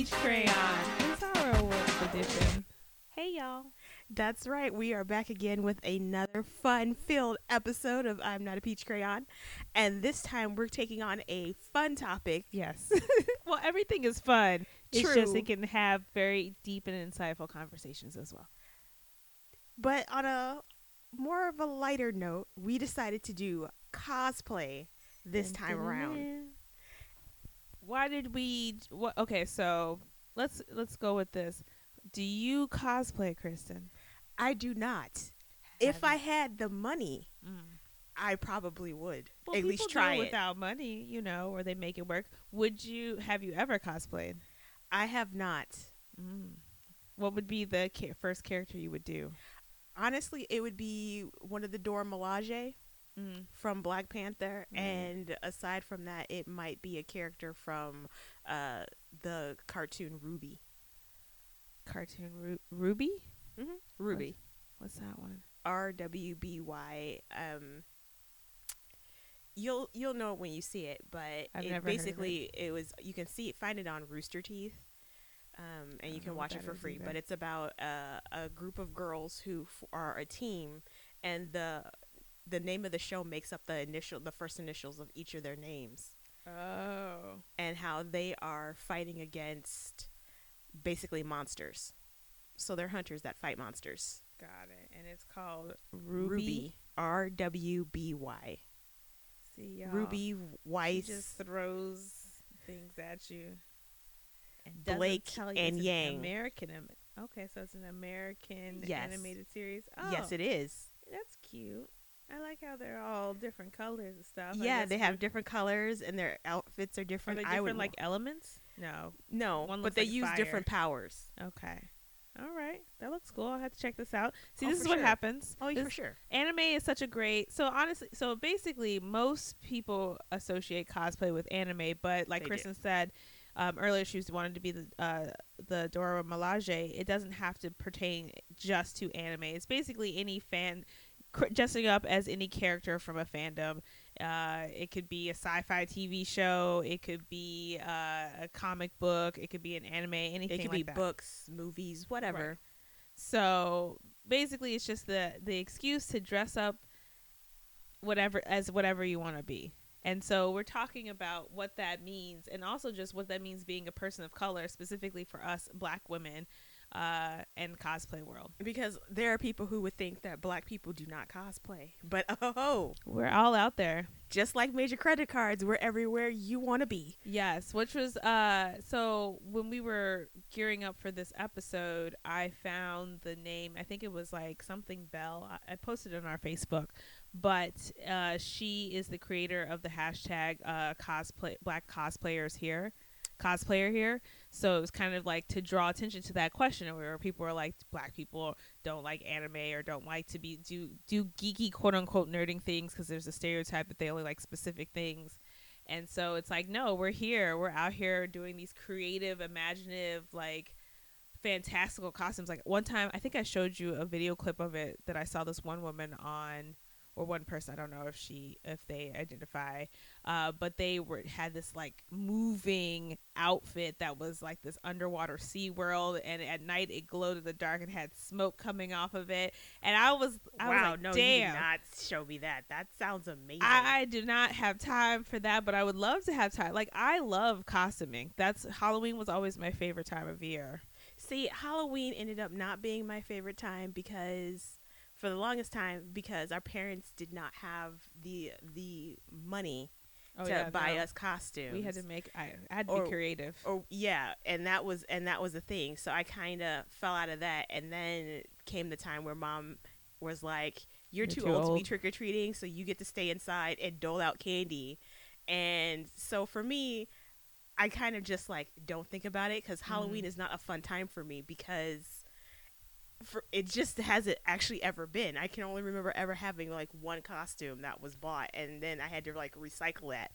Peach Crayon. It's our awards edition. Hey, y'all. That's right. We are back again with another fun filled episode of I'm Not a Peach Crayon. And this time we're taking on a fun topic. Yes. well, everything is fun. It's True. just it can have very deep and insightful conversations as well. But on a more of a lighter note, we decided to do cosplay this time around. Why did we? What? Okay, so let's let's go with this. Do you cosplay, Kristen? I do not. If Have I had the money, Mm. I probably would Well, at least try it it. without money, you know, or they make it work. Would you? Have you ever cosplayed? I have not. Mm. What would be the ca- first character you would do? Honestly, it would be one of the Dora Milaje Mm. from Black Panther, Mm. and aside from that, it might be a character from uh, the cartoon Ruby. Cartoon Ru- Ruby. Mm-hmm. Ruby, What's that one? R W B Y. Um, you'll you'll know it when you see it, but I've it never heard of basically it was you can see it, find it on Rooster Teeth. Um, and you can watch it for free, either. but it's about uh, a group of girls who f- are a team, and the the name of the show makes up the initial the first initials of each of their names. Oh. and how they are fighting against basically monsters. So they're hunters that fight monsters. Got it. And it's called Ruby. Ruby, R W B Y. See y'all. Ruby She Weiss, just throws things at you. And Blake tell you and it's an Yang. American. Am- okay, so it's an American Yes. animated series. Oh, Yes, it is. That's cute. I like how they're all different colors and stuff. Yeah, they have different colors and their outfits are Are different. they I different would like elements? No. no, but they like use fire. different powers. Okay. All right. That looks cool. I'll have to check this out. See, Oh, this is what sure. happens. Oh, This- for sure. anime is such a great so honestly so basically most people associate cosplay with anime but like They do. kristen said um, earlier she was wanted to be the uh, the dora milaje it doesn't have to pertain just to anime it's basically any fan dressing up as any character from a fandom uh, it could be a sci-fi tv show it could be uh, a comic book it could be an anime anything It could like be that. books, movies, whatever. So basically, it's just the the excuse to dress up whatever as whatever you want to be. And so we're talking about what that means, and also just what that means being a person of color, specifically for us Black women, uh, and cosplay world. Because there are people who would think that black people do not cosplay. But oh, We're all out there. just like major credit cards, we're everywhere you want to be. Yes, which was uh so when we were gearing up for this episode, I found the name. I think it was like something Bell. I, I posted it on our Facebook, but uh, she is the creator of the hashtag uh, cosplay Black cosplayers here, cosplayer here. So it was kind of like to draw attention to that question where people are like, Black people don't like anime or don't like to be do do geeky quote unquote nerding things because there's a stereotype that they only like specific things. And so it's like, no, we're here. We're out here doing these creative, imaginative, like fantastical costumes. Like one time, I think I showed you a video clip of it that I saw this one woman on, or one person. I don't know if she, if they identify, uh, but they were had this like moving outfit that was like this underwater sea world, and at night it glowed in the dark and had smoke coming off of it. And I was, I was wow, like, no, damn. you did not show me that. That sounds amazing. I, I do not have time for that, but I would love to have time. Like I love costuming. That's Halloween was always my favorite time of year. See, Halloween ended up not being my favorite time because for the longest time because our parents did not have the the money to buy Oh, no. us costumes. We had to make. I, I had to Or- be creative. or yeah, and that was and that was the thing. So I kind of fell out of that and then came the time where mom was like, "You're, You're too, too old, to be trick or treating, so you get to stay inside and dole out candy." And so for me, I kind of just like don't think about it because Halloween Mhm. is not a fun time for me because for it just hasn't actually ever been. I can only remember ever having like one costume that was bought, and then I had to like recycle that.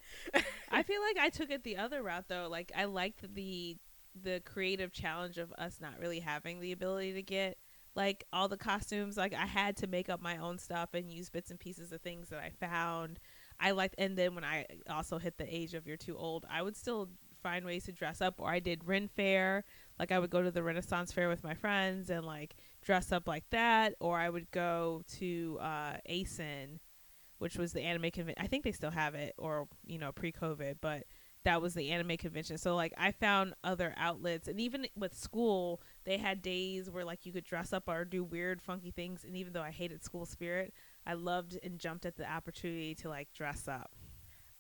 I feel like I took it the other route though. Like I liked the the creative challenge of us not really having the ability to get like all the costumes. Like I had to make up my own stuff and use bits and pieces of things that I found. I liked, and then when I also hit the age of you're too old, I would still find ways to dress up. Or I did Ren Fair, like I would go to the Renaissance Fair with my friends and like dress up like that. Or I would go to uh, ACen, which was the anime convention. I think they still have it, or you know, pre-COVID, but that was the anime convention. So like I found other outlets, and even with school, they had days where like you could dress up or do weird, funky things. And even though I hated school spirit, I loved and jumped at the opportunity to like dress up.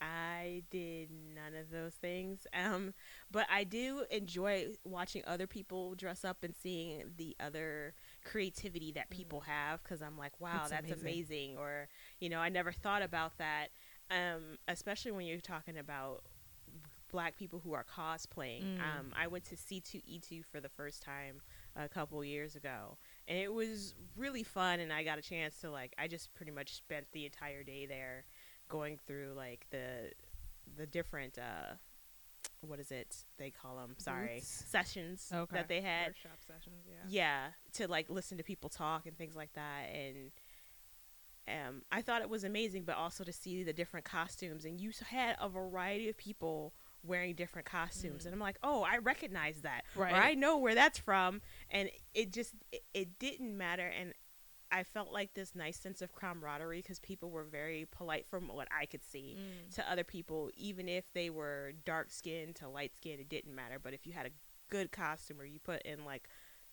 I did none of those things. Um, but I do enjoy watching other people dress up and seeing the other creativity that people have because I'm like, wow, It's that's amazing. amazing. Or, you know, I never thought about that. Um, especially when you're talking about black people who are cosplaying. Mm. Um, I went to C2E2 for the first time a couple years ago, and it was really fun. And I got a chance to like, I just pretty much spent the entire day there, going through like the the different uh, what is it they call them? Sorry, sessions Okay. that they had. Workshop sessions, yeah. Yeah, to like listen to people talk and things like that, and um, I thought it was amazing, but also to see the different costumes, and you had a variety of people wearing different costumes, Mm. and I'm like, oh, I recognize that, Right. or I know where that's from, and it just it, it didn't matter, and I felt like this nice sense of camaraderie because people were very polite from what I could see Mm. to other people, even if they were dark skinned to light skinned, it didn't matter. But if you had a good costume or you put in like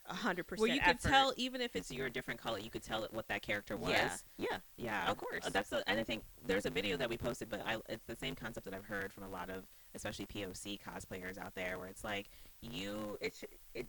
a hundred percent, Where you could tell, even if it's you're a different color, you could tell it what that character was. Yeah. yeah, yeah. Of course. That's the, and I think there's a video that we posted, but I, it's the same concept that I've heard from a lot of, especially POC cosplayers out there, where it's like you, it sh- it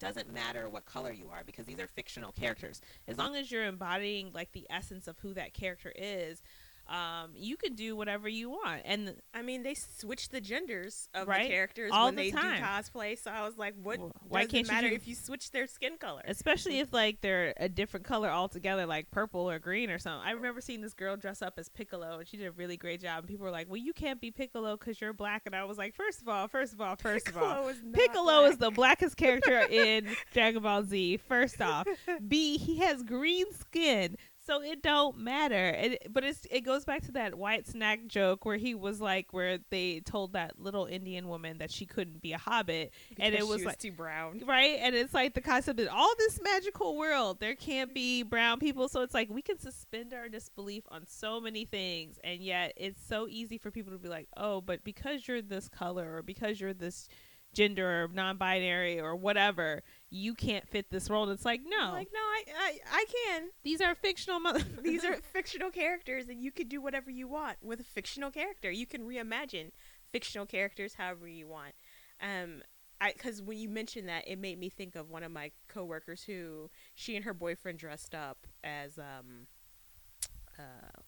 doesn't matter what color you are because these are fictional characters. as long as you're embodying like the essence of who that character is, um, you can do whatever you want. And I mean, they switch the genders of Right. the characters All when the they time. do cosplay. So I was like, what? Wh- why can't it you matter do- if you switch their skin color? especially if like they're a different color altogether, like purple or green or something. I remember seeing this girl dress up as Piccolo, and she did a really great job. And people were like, "Well, you can't be Piccolo because you're black." And I was like, first of all, first of all, first of all." Piccolo is Piccolo is the blackest character in Dragon Ball Z. First off, B he has green skin, so it don't matter. It, but it's it goes back to that white snack joke where he was like, where they told that little Indian woman that she couldn't be a hobbit, and it Because was she like too brown. right and it's like the concept that all this magical world there can't be brown people so it's like we can suspend our disbelief on so many things and yet it's so easy for people to be like oh but because you're this color or because you're this gender or non-binary or whatever you can't fit this role and it's like no Like, no, I, I, I can. these are fictional mother- These are fictional characters, and you can do whatever you want with a fictional character. You can reimagine fictional characters however you want. Um, I because when you mentioned that, it made me think of one of my coworkers who she and her boyfriend dressed up as um, uh,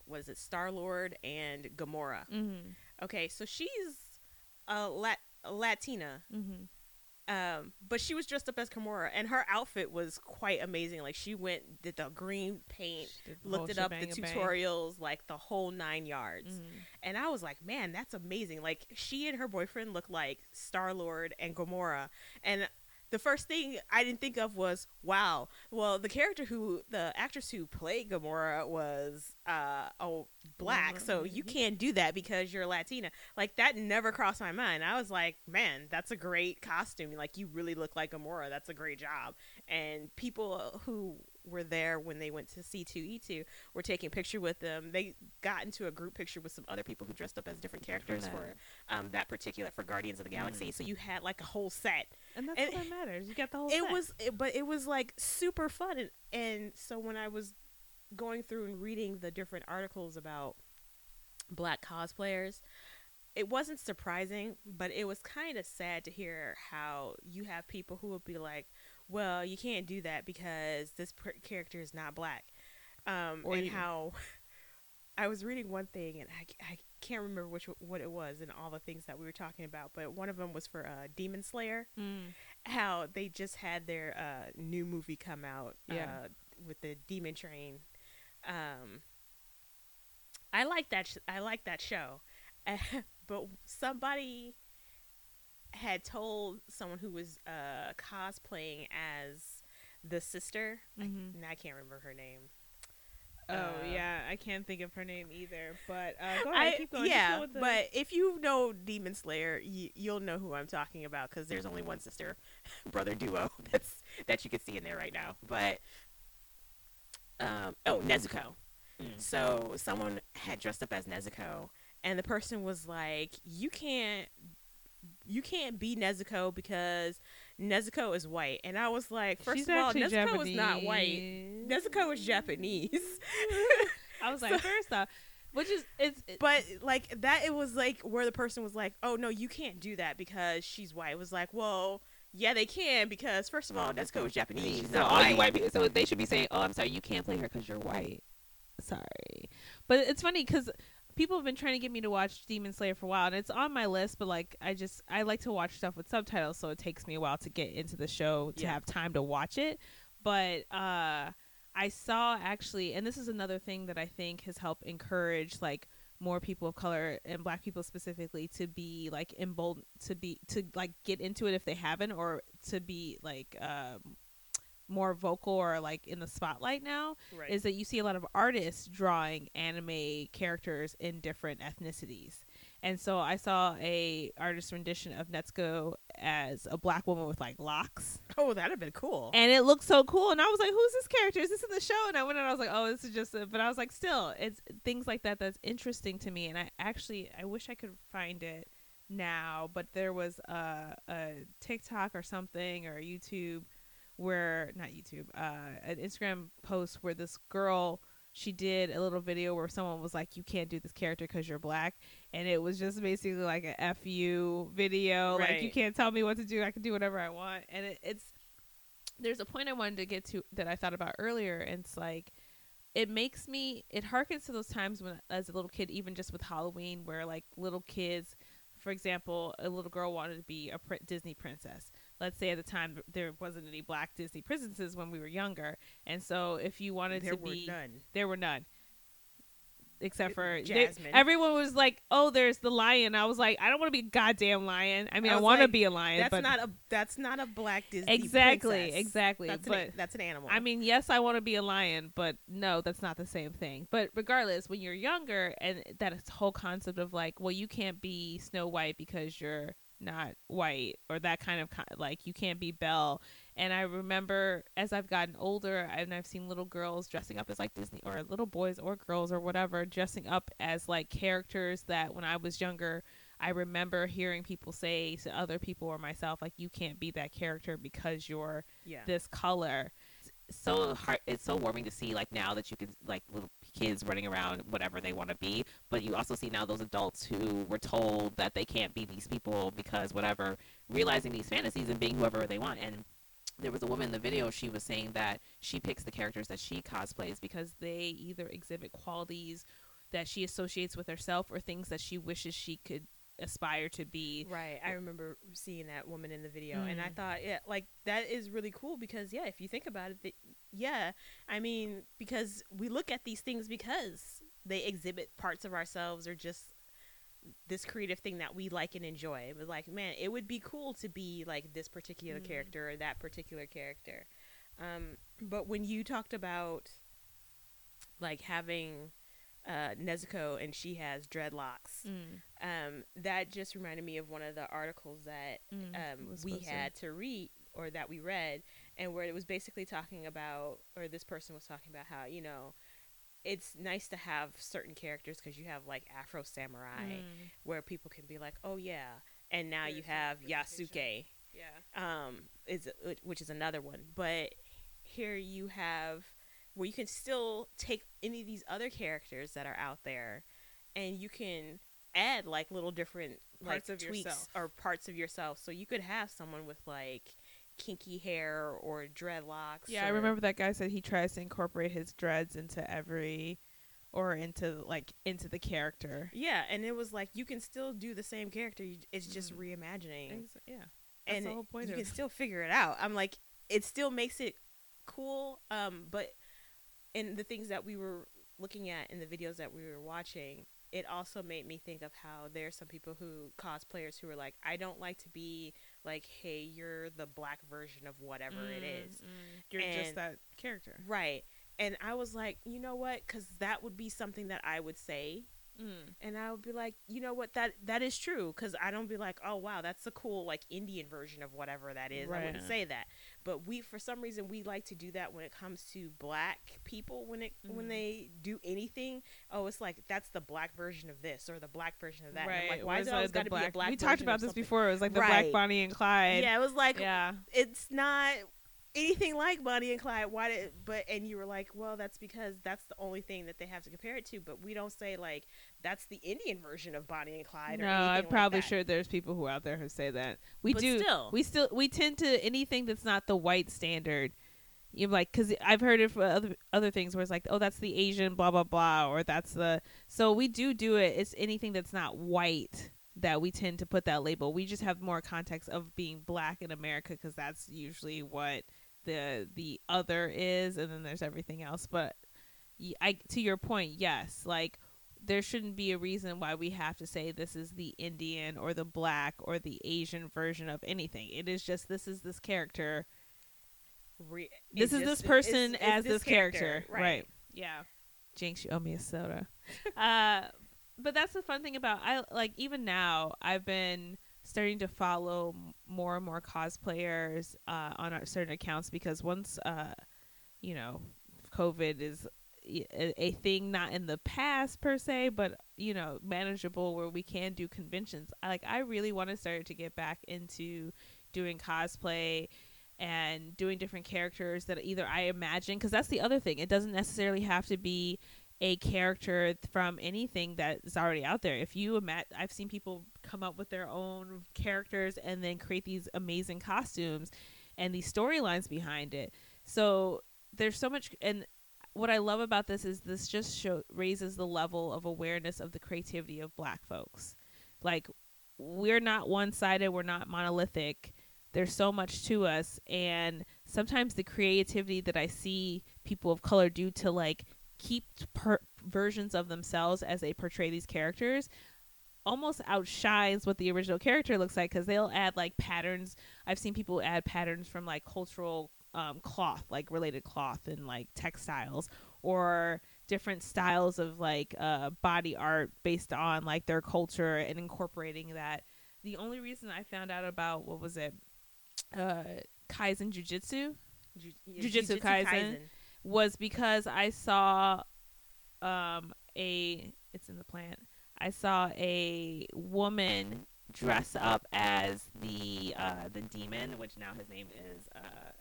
what is it, Star Lord and Gamora. Mhm, Okay, so she's a, Lat- a Latina, mhm. Um, but she was dressed up as Gamora, and her outfit was quite amazing. Like she went did the green paint, the looked it up, the tutorials, like the whole nine yards. Mhm. And I was like, man, that's amazing. Like she and her boyfriend look like Star Lord and Gamora. And the first thing I didn't think of was, wow. Well, the character who the actress who played Gamora was uh oh black, so you Mhm. can't do that because you're Latina. Like that never crossed my mind. I was like, man, that's a great costume. Like you really look like Gamora. That's a great job. And people who were there when they went to C2E2 were taking a picture with them. They got into a group picture with some Other people who dressed up as different characters that. for um, that particular for Guardians of the Galaxy. So you had like a whole set. and that's And what that matters you got the whole It set. was, it, but it was like super fun. And, and so when I was going through and reading the different articles about black cosplayers, it wasn't surprising, but it was kind of sad to hear how you have people who would be like, "Well, you can't do that because this per- character is not black," um, Or and how I was reading one thing and I, I can't remember which what it was and all the things that we were talking about, but one of them was for uh, Demon Slayer Mm. how they just had their uh, new movie come out Yeah. uh, with the Demon Train. Um, I like that. Sh- I like that show, but somebody had told someone who was uh, cosplaying as the sister. Mhm. and I can't remember her name. Oh Uh, yeah, I can't think of her name either. But uh, go ahead, I, keep going. Yeah, go the- but if you know Demon Slayer, you, you'll know who I'm talking about because there's only one sister brother duo that's that you can see in there right now. But um, oh, Nezuko. Mm. So someone had dressed up as Nezuko, and the person was like, "You can't, you can't be Nezuko because Nezuko is white." And I was like, first She's of all, actually Nezuko is not white. Japanese. Nezuko is Japanese." I was like, So- first off, which is it's it, But like that, it was like where the person was like, "Oh no, you can't do that because she's white." It was like, "Well, yeah, they can because first of all, oh, Nezuko is Japanese. So not all you white people, so they should be saying, "Oh, I'm sorry, you can't play her because you're white." sorry, but it's funny because people have been trying to get me to watch Demon Slayer for a while, and it's on my list. But like, I just I like to watch stuff with subtitles, so it takes me a while to get into the show to Yeah. have time to watch it. But uh, I saw actually, and this is another thing that I think has helped encourage like more people of color and black people specifically to be like emboldened to be to like get into it if they haven't or to be like um more vocal or like in the spotlight now Right. is that you see a lot of artists drawing anime characters in different ethnicities. And so I saw a artist rendition of Nezuko as a black woman with like locks. oh, that'd have been cool. And it looked so cool. And I was like, who's this character? Is this in the show? And I went and I was like, oh, this is just, a, but I was like, still, it's things like that that's interesting to me. And I actually, I wish I could find it now, but there was a, a TikTok or something or YouTube where, not YouTube, uh, an Instagram post where this girl, she did a little video where someone was like, you can't do this character because you're black. And it was just basically like a FU video. Like, you can't tell me what to do. I can do whatever I want. And it, it's, there's a point I wanted to get to that I thought about earlier, and it's like it makes me it harkens to those times when as a little kid, even just with Halloween, where like little kids, for example, a little girl wanted to be a pr- Disney princess. Let's say at the time there wasn't any black Disney princesses when we were younger, and so if you wanted there to were be, none. there were none. Except for they- Jasmine. everyone was like, "Oh, there's the lion." I was like, "I don't want to be a goddamn lion. I mean, I I, want to like, be a lion, That's but not a that's not a black Disney. exactly, princess. exactly." That's but an, that's an animal. I mean, yes, I want to be a lion, but no, that's not the same thing. But regardless, when you're younger, and that whole concept of like, well, you can't be Snow White because you're not white, or that kind of like you can't be Belle. And I remember as I've gotten older, and I've seen little girls dressing up as like Disney, or little boys or girls or whatever, dressing up as like characters that when I was younger. I remember hearing people say to other people or myself, like, you can't be that character because you're yeah. this color. so hard it's so warming to see like now that you can like little kids running around whatever they want to be but you also see now those adults who were told that they can't be these people because whatever realizing these fantasies and being whoever they want. And there was a woman in the video she was saying that she picks the characters that she cosplays because they either exhibit qualities that she associates with herself or things that she wishes she could aspire to be. Right. I remember seeing that woman in the video and I Mm. thought, yeah, like that is really cool because yeah, if you think about it, yeah, I mean, because we look at these things because they exhibit parts of ourselves or just this creative thing that we like and enjoy. Was like, man, it would be cool to be like this particular Mm. character or that particular character. Um, but when you talked about like having uh, Nezuko and she has dreadlocks, Mm, um, that just reminded me of one of the articles that mm, um, we to- had to read or that we read, and where it was basically talking about, or this person was talking about how you know, it's nice to have certain characters because you have like Afro Samurai, Mm, where people can be like, oh yeah, and now you There's some have. Yasuke, yeah. um, is which is another one, but here you have where you can still take any of these other characters that are out there, and you can add like little different Parts like of tweaks yourself. or parts of yourself. So you could have someone with like kinky hair or dreadlocks. Yeah, I remember that guy said he tries to incorporate his dreads into every or into like into the character. Yeah, and it was like you can still do the same character. It's just Mhm. reimagining. Ex- Yeah. That's and the whole point you of can still figure it out. I'm like, it still makes it cool. Um, but in the things that we were looking at in the videos that we were watching, it also made me think of how there's some people who cosplayers who are like, I don't like to be like, hey, you're the black version of whatever it is. Mm, mm. You're just that character. Right. and I was like, you know what? Because that would be something that I would say, Mm. and I would be like, you know what? That that is true. Because I don't be like, oh wow, that's a cool like Indian version of whatever that is. I wouldn't say that. But we, for some reason, we like to do that when it comes to black people. When it when Mhm. they do anything, oh, it's like that's the black version of this or the black version of that. Right. like, why is it always got to be a black? We talked about this before. It was like the Black Right. Bonnie and Clyde. Yeah, it was like Yeah. it's not anything like Bonnie and Clyde. Why did but and you were like, well, that's because that's the only thing that they have to compare it to. But we don't say like that's the Indian version of Bonnie and Clyde. No, I'm like probably that. sure there's people who out there who say that. We But do. still. We still we tend to anything that's not the white standard. You like because I've heard it for other other things where it's like, oh, that's the Asian blah blah blah, or that's the. So we do do it. It's anything that's not white that we tend to put that label. We just have more context of being black in America because that's usually what the the other is, and then there's everything else. But I to your point, yes, like there shouldn't be a reason why we have to say this is the Indian or the black or the Asian version of anything. It is just this is this character. Re- This it's is just- this person it's as this character. right? Right. Yeah. Jinx, you owe me a soda. uh, but that's the fun thing about I like even now I've been starting to follow more and more cosplayers uh, on our certain accounts because once uh, you know COVID is a thing not in the past per se, but you know manageable where we can do conventions. Like I really want to start to get back into doing cosplay and doing different characters that either I imagine because that's the other thing. It doesn't necessarily have to be a character from anything that is already out there. If you imagine, I've seen people come up with their own characters and then create these amazing costumes and these storylines behind it. So there's so much, and what I love about this is this just show raises the level of awareness of the creativity of Black folks. Like we're not one sided, we're not monolithic. There's so much to us, and sometimes the creativity that I see people of color do to like keep per- versions of themselves as they portray these characters almost outshines what the original character looks like because they'll add like patterns. I've seen people add patterns from like cultural um, cloth, like related cloth and like textiles, or different styles of like uh, body art based on like their culture and incorporating that. The only reason I found out about what was it, uh, Kaizen Jujitsu, Ju- yeah, Jujutsu Kaisen. was because I saw um a it's in the plant. I saw a woman dress up as the uh, the demon, which now his name is uh,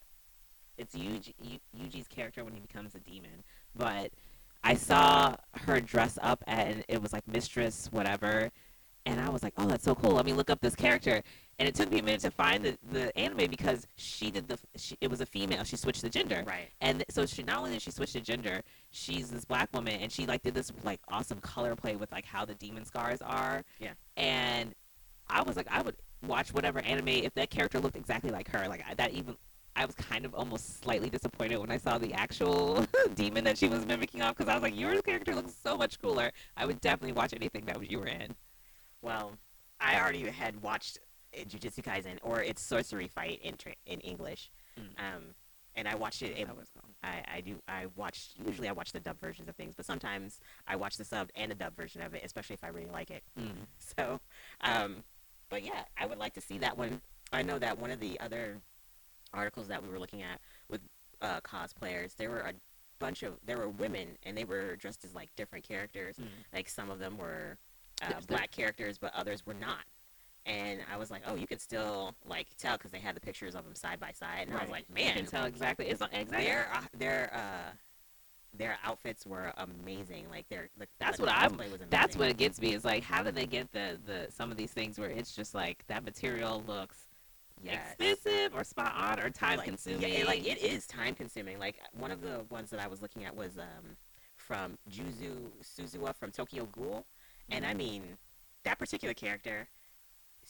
it's Yuji, Yu- Yuji's character when he becomes a demon. But I saw her dress up and it was like mistress whatever, and I was like, oh, that's so cool. Let me look up this character. And it took me a minute to find the, the anime because she did the she, it was a female. She switched the gender. Right. And so she not only did she switch the gender, she's this black woman, and she like did this like awesome color play with like how the demon scars are. Yeah. And I was like, I would watch whatever anime if that character looked exactly like her. Like I, that even. I was kind of almost slightly disappointed when I saw the actual demon that she was mimicking off because I was like, your character looks so much cooler. I would definitely watch anything that you were in. Well, I already had watched Jujutsu Kaisen or its sorcery fight in tra- in English, Mm. um, and I watched it. in- That was cool. I, I do. I watch. Usually, I watch the dub versions of things, but sometimes I watch the sub and the dub version of it, especially if I really like it. Mm. So, um, but yeah, I would like to see that one. I know that one of the other articles that we were looking at with uh, cosplayers, there were a bunch of there were women and they were dressed as like different characters. Mm. Like some of them were uh, Yes, black characters, but others were not. And I was like, oh, you could still like tell because they had the pictures of them side by side, and I was Right. like, you man, can tell exactly. It's not exactly. their uh, their uh, their outfits were amazing. Like their the, That's the what I'm- cosplay was amazing. That's what it gets me. Is like, how do they get the the some of these things where it's just like that material looks Yes. expensive or spot on or time like, consuming? Yeah, like it is time consuming. Like one of the ones that I was looking at was um from Juzu Suzuwa from Tokyo Ghoul, and Mm-hmm. I mean that particular character,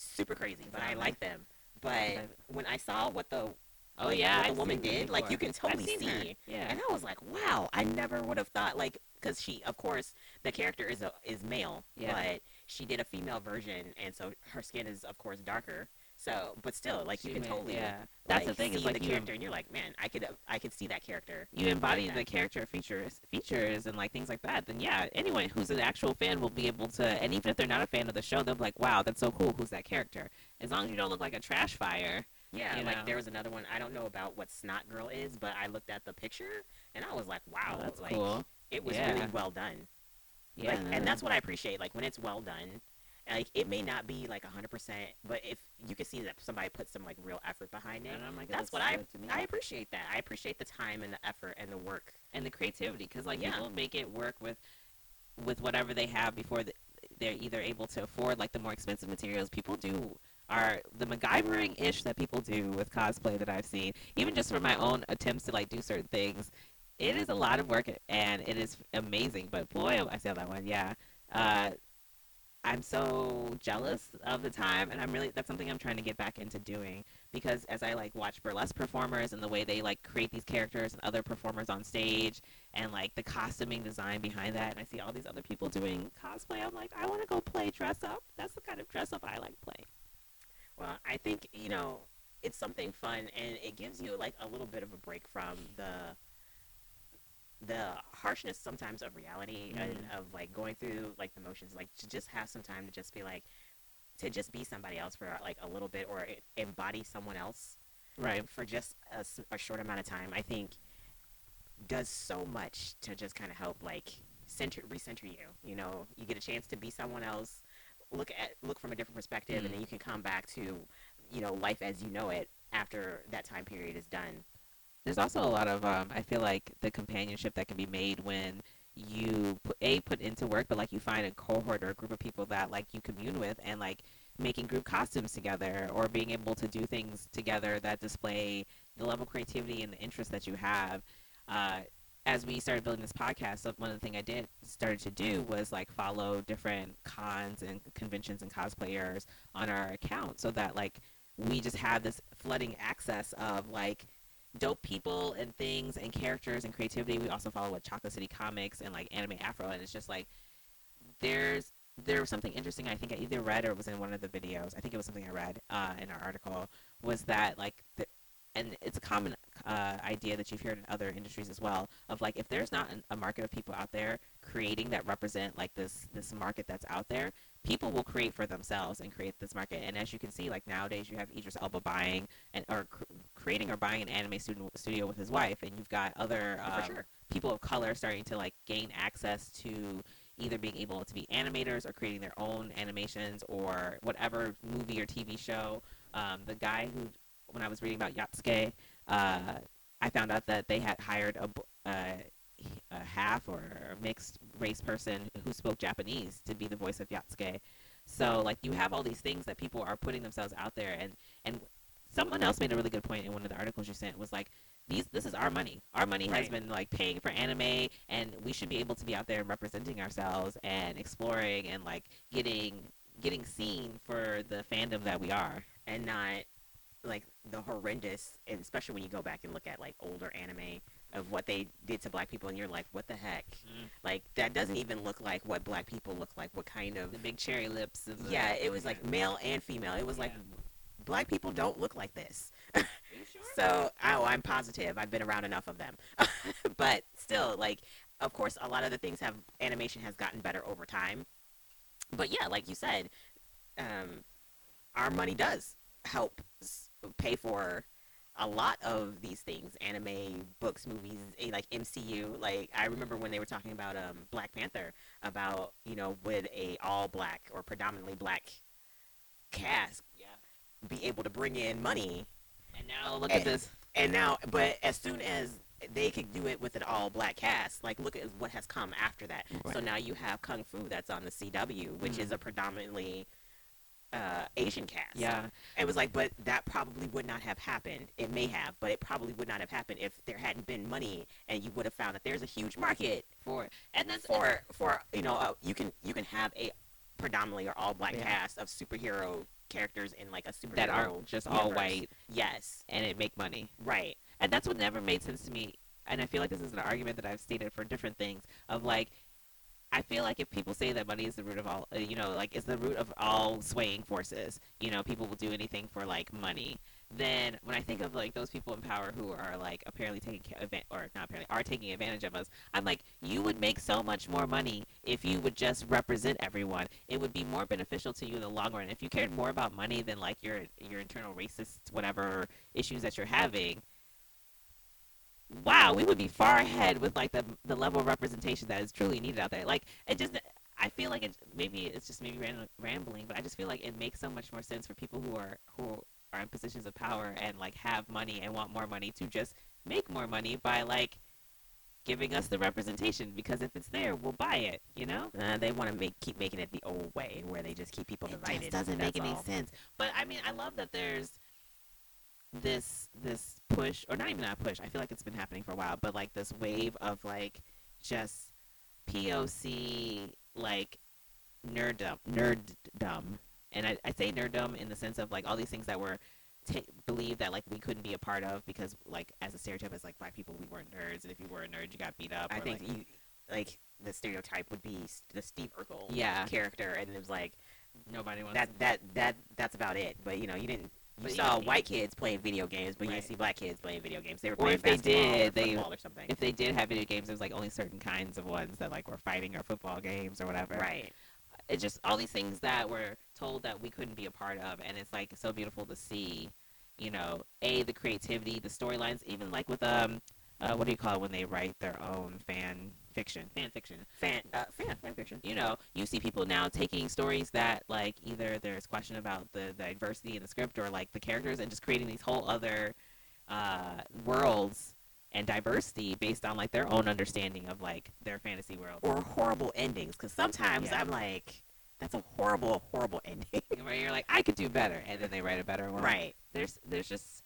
super crazy, but I like them. But when I saw what the oh yeah, the woman did, like you can totally I've her. see. Yeah. And I was like, wow, I never would have thought like because she, of course, the character is a is male, Yeah. but she did a female version, and so her skin is of course darker. So, but still, oh, like you She can totally yeah. That's the thing is like the character, and you're like, man, I could I could see that character. you embody like the character features features and like things like that, then yeah, anyone who's an actual fan will be able to and even if they're not a fan of the show, they'll be like, Wow, that's so cool, who's that character? As long as you don't look like a trash fire. Yeah, you like know? there was another one. I don't know about what Snotgirl is, but I looked at the picture and I was like, wow, oh, that's like cool. it was Yeah. really well done. Yeah. Like, and that's what I appreciate. Like when it's well done, like it may not be like hundred percent, but if you can see that somebody put some like real effort behind it, and I'm like, that's "That's what I good to me." I appreciate that. I appreciate the time and the effort and the work. and the creativity because like Yeah. people make it work with with whatever they have before the, they're either able to afford like the more expensive materials people do are the MacGyvering ish that people do with cosplay that I've seen even just for my own attempts to like do certain things it is a lot of work and it is amazing but boy I said that one yeah uh, I'm so jealous of the time and I'm really that's something I'm trying to get back into doing because as I like watch burlesque performers and the way they like create these characters and other performers on stage and like the costuming design behind that and I see all these other people doing cosplay I'm like I want to go play dress up. That's the kind of dress up I like playing. Well, I think you know it's something fun, and it gives you like a little bit of a break from the the harshness sometimes of reality and mm. of like going through like the motions. Like to just have some time to just be like to just be somebody else for like a little bit or embody someone else right for just a short amount of time. I think does so much to just kind of help like center recenter you. You know, you get a chance to be someone else, look at look from a different perspective, and mm. then you can come back to you know life as you know it after that time period is done. There's also a lot of um, I feel like the companionship that can be made when you put a put into work, but like you find a cohort or a group of people that like you commune with, and like making group costumes together or being able to do things together that display the level of creativity and the interest that you have. Uh, as we started building this podcast, one of the things I did started to do was like follow different cons and conventions and cosplayers on our account, so that like we just have this flooding access of like dope people and things and characters and creativity. We also follow with Chocolate City Comics and like Anime Afro, and it's just like there's there was something interesting. I think I either read or was in one of the videos. I think it was something I read uh, in our article. Was that like the and it's a common uh, idea that you've heard in other industries as well of like if there's not an, a market of people out there creating that represent like this this market that's out there people will create for themselves and create this market and as you can see like nowadays you have Idris Elba buying and or cr- creating or buying an anime studio, studio with his wife and you've got other Oh, um, sure. people of color starting to like gain access to either being able to be animators or creating their own animations or whatever movie or TV show. Um, the guy who, when I was reading about Yasuke, uh, I found out that they had hired a, uh, a half or a mixed race person who spoke Japanese to be the voice of Yasuke. So like you have all these things that people are putting themselves out there and and someone else made a really good point in one of the articles you sent was like these this is our money. Our money has been like paying for anime and we should be able to be out there and representing ourselves and exploring and like getting getting seen for the fandom that we are. and not like the horrendous and especially when you go back and look at like older anime of what they did to black people and you're like what the heck? Mm. like that doesn't even look like what black people look like what kind of The big cherry lips. the- yeah it was like male and female. It was like black people don't look like this. Are you sure? so oh i'm positive. I've been around enough of them. But still like of course a lot of the things have animation has gotten better over time. But yeah like you said um, our money does help s- pay for a lot of these things anime books movies eh, like mcu like i remember when they were talking about um, black panther about you know would a all black or predominantly black cast Yeah. be able to bring in money And now look Eh, at this. and now, but as soon as they could do it with an all black cast, like look at what has come after that. So now you have Kung Fu that's on the CW, which is a predominantly uh, Asian cast. Yeah. It was like, but that probably would not have happened. It may have, but it probably would not have happened if there hadn't been money, and you would have found that there's a huge market For and that's for for you know uh, you can you can have a predominantly or all black Yeah. cast of superhero characters in like a superhero that aren't just all white Yes, and it make money. right. And that's what never made sense to me. And I feel like this is an argument that I've stated for different things of like I feel like if people say that money is the root of all, uh, you know, like is the root of all swaying forces, you know, people will do anything for like money. Then when I think of like those people in power who are like apparently taking ca- advan- or not apparently are taking advantage of us, I'm like, you would make so much more money if you would just represent everyone. It would be more beneficial to you in the long run. If you cared more about money than like your your internal racist whatever issues that you're having, wow, we would be far ahead with like the the level of representation that is truly needed out there. Like it just, I feel like it maybe it's just maybe ram- rambling, but I just feel like it makes so much more sense for people who are who are in positions of power and like have money and want more money to just make more money by like giving us the representation because if it's there, we'll buy it. You know. Uh, they want to make keep making it the old way, where they just keep people It divided. just doesn't make any all. sense. But I mean, I love that there's this this push, or not even a push. I feel like it's been happening for a while, but like this wave of like just POC like nerddom, nerddom, and I, I say nerddom in the sense of like all these things that were ta believe that like we couldn't be a part of because like as a stereotype as like black people we weren't nerds, and if you were a nerd you got beat up. I or, think like, you like the stereotype would be the Steve Urkel yeah, character, and it was like nobody wants that that that that's about it. But you know, you didn't. You But saw white kids playing video games, but you didn't see black kids playing video games. They were Or playing if they did, or they- or something. if they did have video games, it was like only certain kinds of ones that like were fighting or football games or whatever. right. It's just all these things that were told that we couldn't be a part of, and it's like so beautiful to see. You know, a the creativity, the storylines, even like with um, uh, what do you call it when they write their own fan fiction, fan fiction. Fan, uh, fan, fan fiction. You know, you see people now taking stories that like either there's question about the, the diversity in the script or like the characters, and just creating these whole other uh, worlds and diversity based on like their own understanding of like their fantasy world. Or horrible endings, because sometimes Yeah. I'm like, that's a horrible, horrible ending. where you're like, I could do better, and then they write a better one. right. There's there's just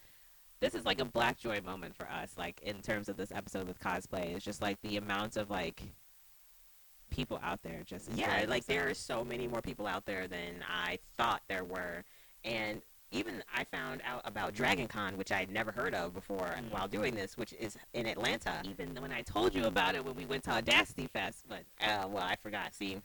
this is like a black joy moment for us, like in terms of this episode with cosplay. It's just like the amount of like people out there just Yeah, like there are so many more people out there than I thought there were, and even I found out about Dragon Con, which I'd never heard of before Mm. while doing this, which is in Atlanta. even when I told you about it when we went to Audacity Fest, but Uh, well, I forgot. See,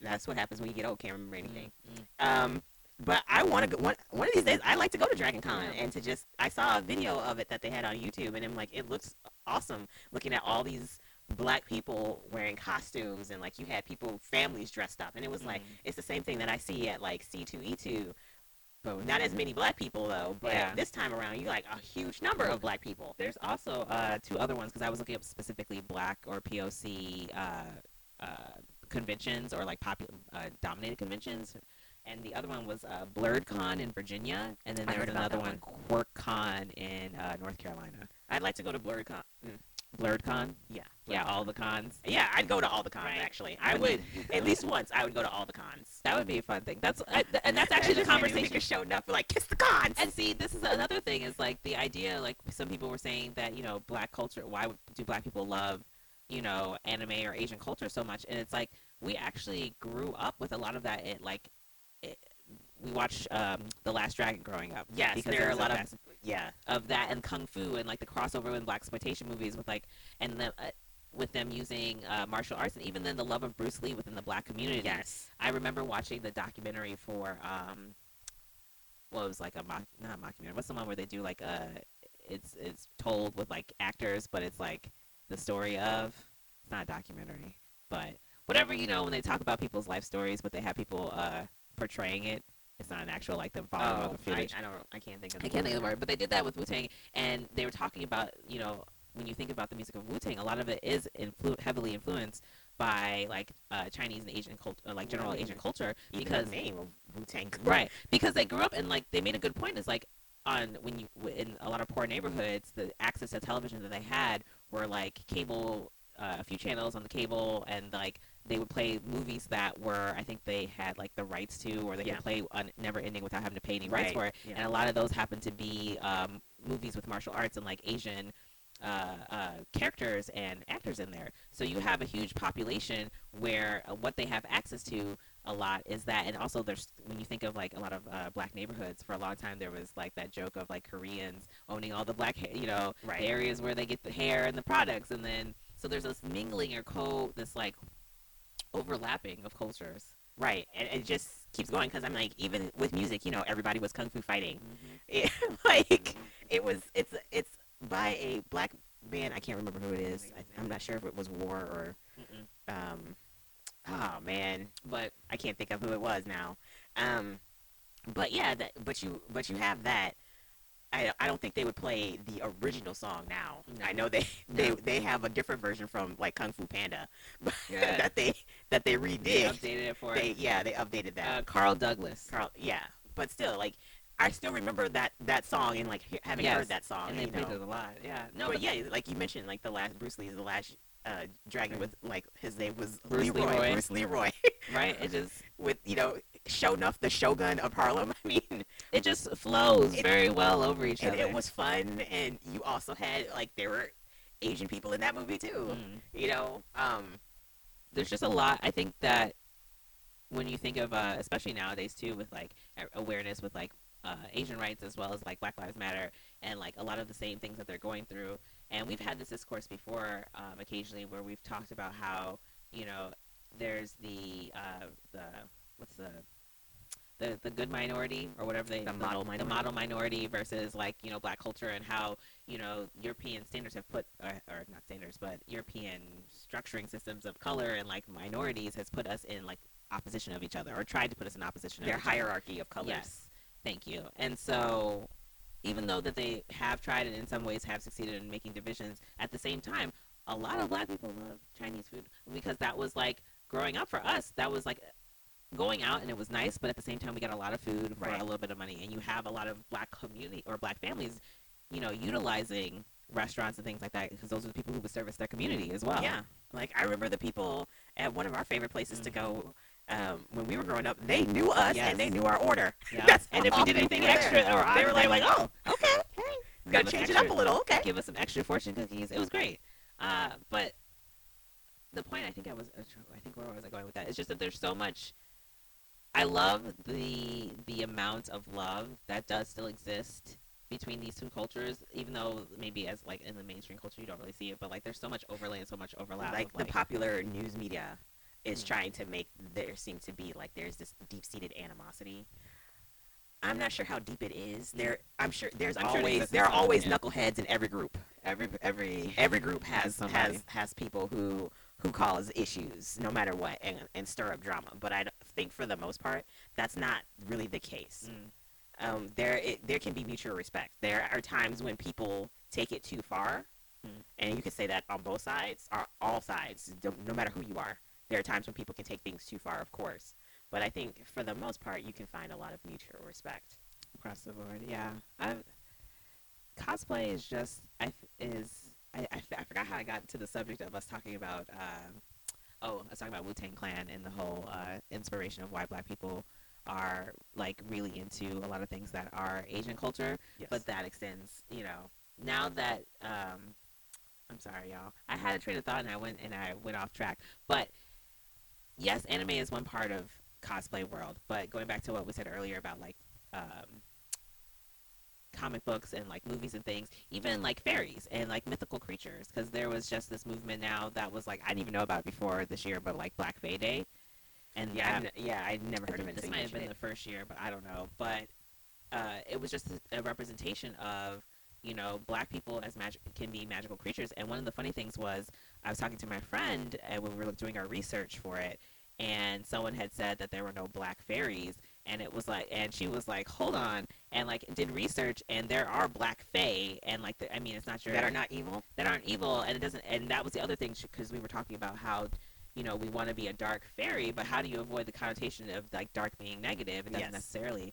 that's what happens when you get old. Can't remember anything. Mm, Um, but I want to go one one of these days. I like to go to Dragon Con and to just. I saw a video of it that they had on YouTube, and I'm like, it looks awesome. Looking at all these black people wearing costumes, and like you had people, families dressed up, and it was like mm. it's the same thing that I see at like C2E2. But not as many black people though. But Yeah. this time around, you like a huge number of black people. There's also uh, two other ones because I was looking up specifically black or POC uh, uh, conventions or like popular uh, dominated conventions, and the other one was uh, Blerdcon in Virginia, and then there was another one Quirk Con in uh, North Carolina. I'd like to go to Blerdcon. Mm, Blerdcon, yeah, yeah, all the cons. yeah. I'd go to all the cons Right. actually. I would at least once. I would go to all the cons. That would be a fun thing. That's I, th- and that's actually the conversation. showed up like kiss the cons. And see, this is another thing is like the idea. Like some people were saying that you know black culture. Why do black people love you know anime or Asian culture so much? And it's like we actually grew up with a lot of that. It like it, we watched um, the Last Dragon growing up. Yes, because there are a lot of- yeah, of that and kung fu and like the crossover in black exploitation movies with like and the. Uh, with them using uh, martial arts and even then the love of Bruce Lee within the black community. yes. I remember watching the documentary for um, what was like a mock, not a mockumentary. What's the one where they do like a, it's it's told with like actors, but it's like the story of. It's not a documentary, but whatever you know when they talk about people's life stories, but they have people uh portraying it. It's not an actual like them following Oh, the I, footage. I don't. I can't think of. I can't think of the word, but they did that with Wu Tang, and they were talking about you know when you think about the music of Wu Tang, a lot of it is influ- heavily influenced by like uh, Chinese and Asian culture, uh, like general Asian culture, Even because the name of Wu Tang. right because they grew up and like they made a good point is like on when you in a lot of poor neighborhoods the access to television that they had were like cable uh, a few channels on the cable and like they would play movies that were I think they had like the rights to or they Yeah. could play on never ending without having to pay any rights Right, for it yeah. and a lot of those happen to be um, movies with martial arts and like Asian uh, uh, characters and actors in there. So you have a huge population where uh, what they have access to a lot is that, and also there's when you think of like a lot of uh, black neighborhoods. For a long time, there was like that joke of like Koreans owning all the black, ha- you know, Right. areas where they get the hair and the products, and then so there's this mingling or co this like overlapping of cultures. Right, and it just keeps going because I'm like, even with music, you know, everybody was kung fu fighting. Mm-hmm. It, like, it was, it's, it's by a black band. I can't remember who it is. I, I'm not sure if it was War or, Mm-mm. um, oh man, But I can't think of who it was now. Um, but yeah, that, but you, but you have that. I, I don't think they would play the original song now. No. I know they, they No. they have a different version from like Kung Fu Panda, but Yeah. that they that they they redid. updated it for They yeah they updated that. uh, Carl Douglas. Carl, yeah, but still, like, I still remember that that song and like he- having Yes, heard that song. and they you played it a lot. Yeah. No, but but yeah, like you mentioned, like the last Bruce Lee is the last uh, dragon with like his name was Bruce Leroy, Leroy. Bruce Leroy, right. It just with you know Shonuff, the Shogun of Harlem. I mean, it just flows It- very well over each and other. it was fun, and you also had like there were Asian people in that movie too. Mm. You know, um, there's just a lot. I think that when you think of, uh, especially nowadays too, with like awareness with like uh, Asian rights as well as like Black Lives Matter and like a lot of the same things that they're going through. And we've had this discourse before, um, occasionally, where we've talked about how you know there's the uh, the what's the the, the good minority or whatever they The model the minority. model minority versus like you know black culture and how you know European standards have put or, or not standards but European structuring systems of color and like minorities has put us in like opposition of each other or tried to put us in opposition their of each other. hierarchy of colors. Yes, thank you. And so, even though that they have tried and in some ways have succeeded in making divisions, at the same time, a lot of black people love Chinese food because that was like growing up for us. That was like going out and it was nice, but at the same time, we got a lot of food for Right. a little bit of money. And you have a lot of black community or black families, you know, utilizing restaurants and things like that because those are the people who would service their community as well. Yeah, like I remember the people at one of our favorite places to go um, when we were growing up. They knew us Yes. and they knew our order. Yeah. And if we did anything extra there. or they were like, like, oh, okay, hey, gotta change it up a little, okay. give us some extra fortune cookies. It was great. Uh, but the point I think I was, I think where was I going with that? It's just that there's so much. I love the the amount of love that does still exist between these two cultures, even though maybe as like in the mainstream culture you don't really see it, but like there's so much overlay and so much overlap. Like of, the popular news media is Mm. trying to make there seem to be like there's this deep seated animosity. I'm not sure how deep it is. There, I'm sure there's I'm sure always exists there are always knuckleheads in every group. every every Every group has Somebody. has has people who who cause issues no matter what and, and stir up drama. But I think for the most part that's not really the case. Mm. um, there it, there can be mutual respect. There are times when people take it too far, Mm. and you can say that on both sides, or all sides, no, no matter who you are. There are times when people can take things too far, of course. But I think for the most part, you can find a lot of mutual respect. across the board. Yeah, I cosplay is just I is I, I, I forgot how I got to the subject of us talking about. Um, oh, I was talking about Wu Tang Clan and the whole uh, inspiration of why Black people are like really into a lot of things that are Asian culture, Yes. but that extends. You know, now that um, I'm sorry, y'all. I had a train of thought and I went and I went off track, but yes, anime is one part of cosplay world. But going back to what we said earlier about like um, comic books and like movies and things, even like fairies and like mythical creatures, because there was just this movement now that was like I didn't even know about before this year, but like Black Fae Day, and yeah, I've, yeah, I'd never I heard of it. this might have been the first year, but I don't know. But uh, it was just a, a representation of you know black people as magic can be magical creatures. And one of the funny things was I was talking to my friend and when we were doing our research for it, and someone had said that there were no black fairies. And it was like, and she was like, "Hold on," and like did research, and there are black fae, and like, the, I mean, it's not your that are not evil. that aren't evil and it doesn't and that was the other thing because we were talking about how you know we want to be a dark fairy but how do you avoid the connotation of like dark being negative it doesn't Yes. necessarily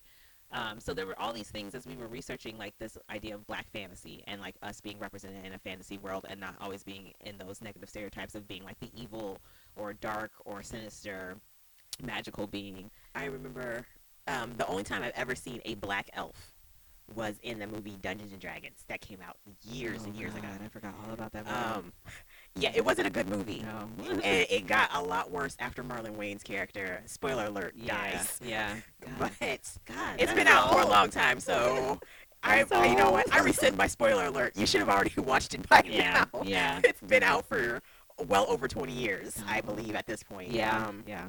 um, so there were all these things as we were researching like this idea of black fantasy and like us being represented in a fantasy world and not always being in those negative stereotypes of being like the evil or dark or sinister magical being I remember um, the only time I've ever seen a black elf was in the movie Dungeons and Dragons that came out years and Oh, years ago. I forgot all about that movie. Um, yeah, it wasn't a good movie. no and it got a lot worse after Marlon Wayans' character, spoiler alert, yeah dies. yeah God. But God, it's been out for a long time, so I, That's you know what? I rescind my spoiler alert. You should have already watched it by yeah now. yeah It's been out for well over 20 years, I believe, at this point. Yeah, Um, yeah.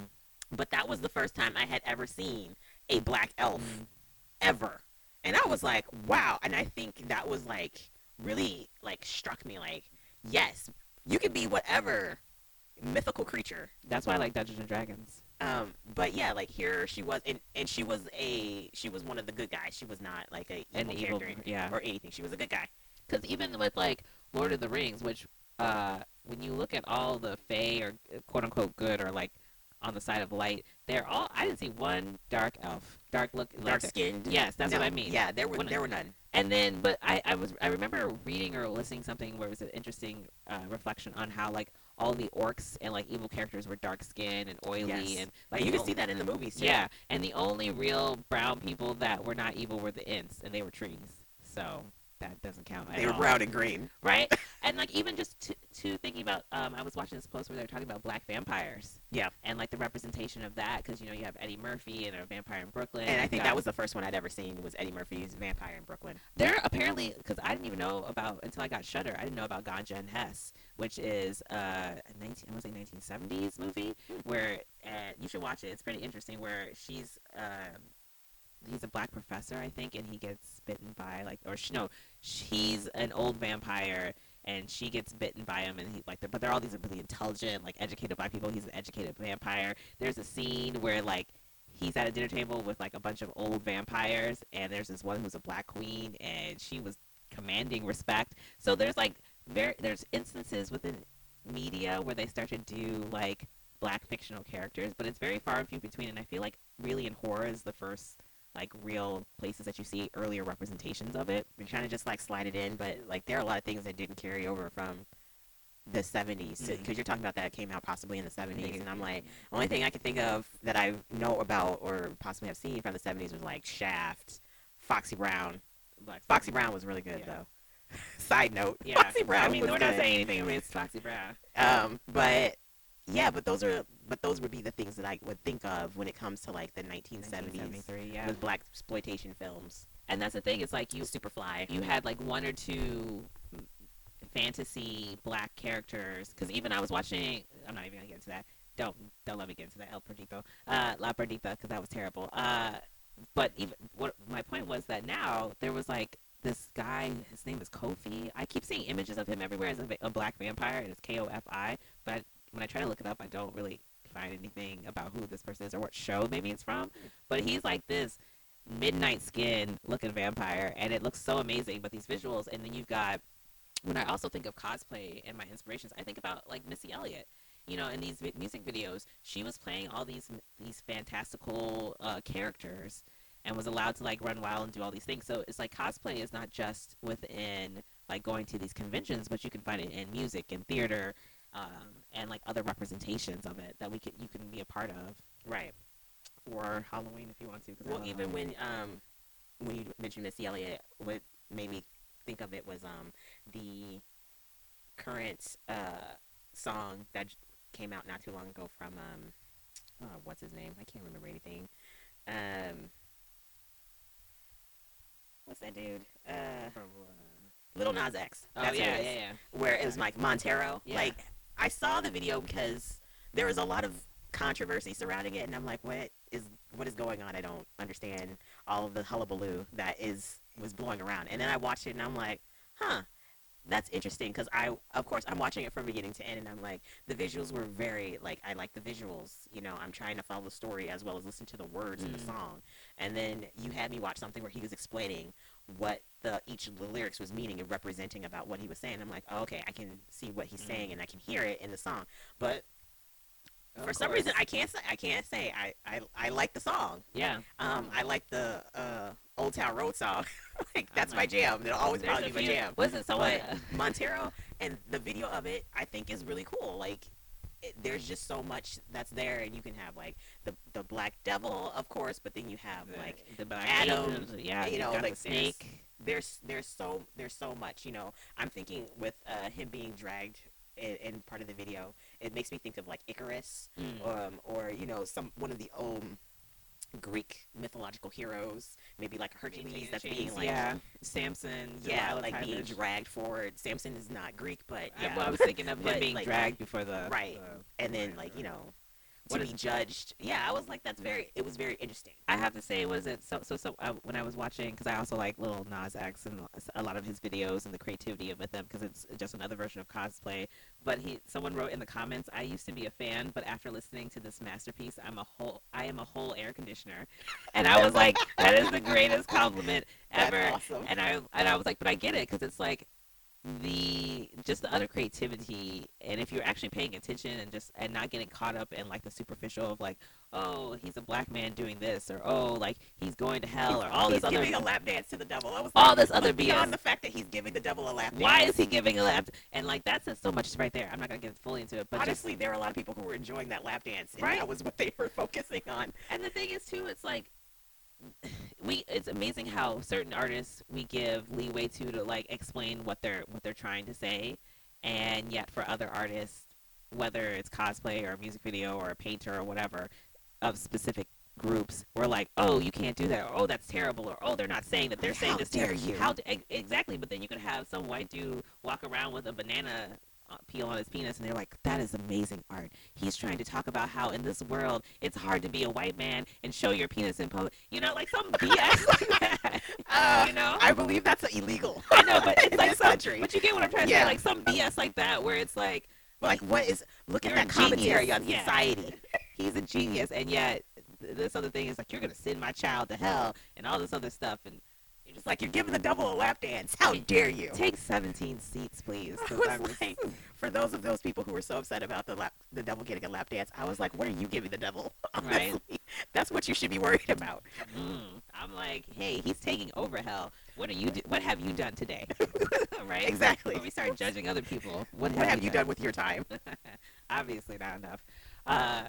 but that was the first time I had ever seen a black elf ever. And I was like, wow. And I think that was like really like struck me like, yes, you can be whatever mythical creature. That's why I like Dungeons and Dragons. Um, but yeah, like here she was, and, and she was a she was one of the good guys. She was not like a An evil evil, character yeah. or anything. She was a good guy. Because even with like Lord of the Rings, which uh, when you look at all the Fae or quote unquote good or like on the side of light, they're all. I didn't see one dark elf, dark look, Dark skinned. Yes, that's what I mean. Yeah, there were I- there were none. And then, but I, I was I remember reading or listening something where it was an interesting uh, reflection on how like all the orcs and like evil characters were dark skinned and oily Yes. and Like you can see that in the movies. Too. Yeah, and the only real brown people that were not evil were the Ents, and they were trees. So that doesn't count. they were all. brown and green. right? and like even just to, to thinking about, um, I was watching this post where they were talking about black vampires. Yeah. And like the representation of that, because you know you have Eddie Murphy and a vampire in Brooklyn. And I think that was the first one I'd ever seen was Eddie Murphy's Vampire in Brooklyn. there apparently because I didn't even know about until I got Shudder. I didn't know about Ganja and Hess, which is uh, a 19 I want to say 1970s movie where uh, you should watch it. It's pretty interesting. Where she's um, he's a black professor, I think, and he gets bitten by like or sh- no, he's an old vampire. And she gets bitten by him, and he like, but they're all these really intelligent, like educated black people. He's an educated vampire. There's a scene where like he's at a dinner table with like a bunch of old vampires, and there's this one who's a black queen, and she was commanding respect. So there's like very there's instances within media where they start to do like black fictional characters, but it's very far and few between. And I feel like really in horror is the first like real places that you see earlier representations of it. We kind of just like slide it in, but like there are a lot of things that didn't carry over from the 70s because Mhm. you're talking about that came out possibly in the 70s, Maybe. and I'm like, only thing I can think of that I know about or possibly have seen from the 70s was like Shaft, Foxy Brown. like Foxy Brown was really good Yeah. though. Side note, Yeah, Foxy Brown. I mean, we're not saying anything against Foxy Brown. Um, but yeah, but those are but those would be the things that I would think of when it comes to like the 1970s 1973, yeah. with blaxploitation films. And that's the thing. It's like you Superfly. you had like one or two fantasy black characters. Because even I was watching. I'm not even gonna get into that. Don't don't let me get into that El Perdido, uh, La Perdita, because that was terrible. Uh, but even what my point was that now there was like this guy. His name is Kofi. I keep seeing images of him everywhere as a, a black vampire, and it's K O F I. But when I try to look it up, I don't really find anything about who this person is or what show maybe it's from. But he's like this midnight skin looking vampire and it looks so amazing but these visuals. And then you've got when i also think of cosplay and my inspirations i think about like missy elliott you know in these music videos. She was playing all these these fantastical uh, characters and was allowed to like run wild and do all these things. So it's like cosplay is not just within like going to these conventions but you can find it in music and theater um, and like other representations of it that we can you can be a part of Right. or halloween if you want to Well, even Halloween. when um when you mentioned Missy Elliott, what made me think of it was um the current uh song that came out not too long ago from um oh, what's his name? I can't remember anything. Um what's that dude? Uh From, uh, Lil Nas X. Oh yeah, yeah, yeah. where it was like Montero. Yeah. Like I saw the video because there was a lot of controversy surrounding it, and I'm like, what is what is going on? I don't understand all of the hullabaloo that is was blowing around. And then I watched it, and I'm like, huh. That's interesting because I, of course, I'm watching it from beginning to end, and I'm like, the visuals were very like I like the visuals. You know, I'm trying to follow the story as well as listen to the words in the Mm. song. And then you had me watch something where he was explaining what the each of the lyrics was meaning and representing about what he was saying. I'm like, oh, okay, I can see what he's Mm. saying and I can hear it in the song. But Of for some reason, I can't say I can't say I I, I like the song. yeah. Um, I like the uh, Old Town Road song. like that's my jam. It'll always There's probably be my jam. Was it someone? Montero and the video of it, I think is really cool. Like, it, there's just so much that's there, and you can have like the the Black Devil, of course, but then you have like the black Adam, Angels, yeah, you know, like the there's- snake. there's there's so there's so much. You know, I'm thinking with uh, him being dragged in, in part of the video, it makes me think of like Icarus, Mm. um, or you know, some one of the um, Greek mythological heroes, maybe like Hercules that's being like yeah, Samson, yeah, Delilah like being dragged forward. Samson is not Greek, but I- yeah, well, I was thinking of him being like, dragged before the right. the- and then like you know to What be judged. Yeah, I was like, that's very. It was very interesting. I have to say, was it so? So, so uh, when I was watching, because I also like Lil Nas X and a lot of his videos and the creativity of with them, because it's just another version of cosplay. But he, someone wrote in the comments, I used to be a fan, but after listening to this masterpiece, I'm a whole, I am a whole air conditioner, and I was like, that is the greatest compliment ever. awesome. And I, and I was like, but I get it, because it's like the just the utter creativity and if you're actually paying attention and just and not getting caught up in like the superficial of like oh he's a black man doing this or oh like he's going to hell or all he's this other giving a lap dance to the devil. I was all like, this other beyond BS. the fact that he's giving the devil a lap dance. why is he giving a lap and like that says so much right there i'm not gonna get fully into it but just Honestly, there were a lot of people who were enjoying that lap dance, and Right. that was what they were focusing on. And the thing is too, it's like we it's amazing how certain artists we give leeway to to like explain what they're what they're trying to say and yet for other artists whether it's cosplay or a music video or a painter or whatever of specific groups we're like oh you can't do that or oh that's terrible or oh they're not saying that they're saying How this dare terrible." you. how d- exactly but then you could have some white dude walk around with a banana peel on his penis and they're like that is amazing art he's trying to talk about how in this world it's hard to be a white man and show your penis in public you know like some bs like that Uh, you know I believe that's illegal. i know but it's like some, country. but you get what i'm trying to Yeah. say like some bs like that where it's like Like, what is? Look at that commentary on Yeah. society. he's a genius and yet this other thing is like you're gonna send my child to hell and all this other stuff and Like you're giving the devil a lap dance. How dare you? take 17 seats please I was I'm just- like, for those of those people who were so upset about the lap, the devil getting a lap dance, I was like, what are you giving the devil? Right. That's what you should be worried about. Mm. I'm like, hey, he's taking over hell. What are you? Do- what have you done today? right? Exactly. When we start judging other people, what, What have you done with your time? Obviously not enough. Uh,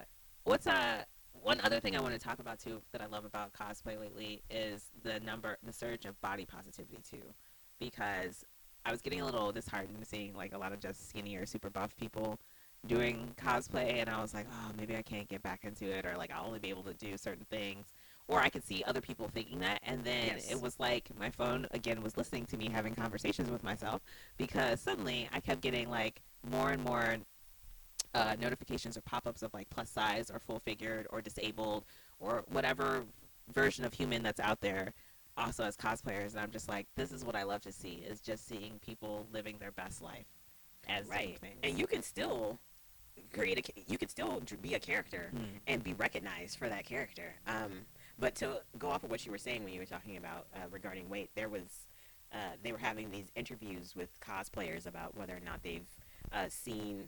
what's uh one other thing I want to talk about too that I love about cosplay lately is the number, the surge of body positivity too, because I was getting a little disheartened seeing like a lot of just skinnier, super buff people doing cosplay, and I was like, oh, maybe I can't get back into it, or like I'll only be able to do certain things, or I could see other people thinking that, and then Yes. it was like my phone again was listening to me having conversations with myself because suddenly I kept getting like more and more uh, notifications or pop-ups of like plus size or full figured or disabled or whatever version of human that's out there also as cosplayers and i'm just like this is what i love to see is just seeing people living their best life as Right. And you can still create a, you can still be a character Mm. and be recognized for that character. Um, but to go off of what you were saying when you were talking about uh, regarding weight, there was uh, they were having these interviews with cosplayers about whether or not they've uh, seen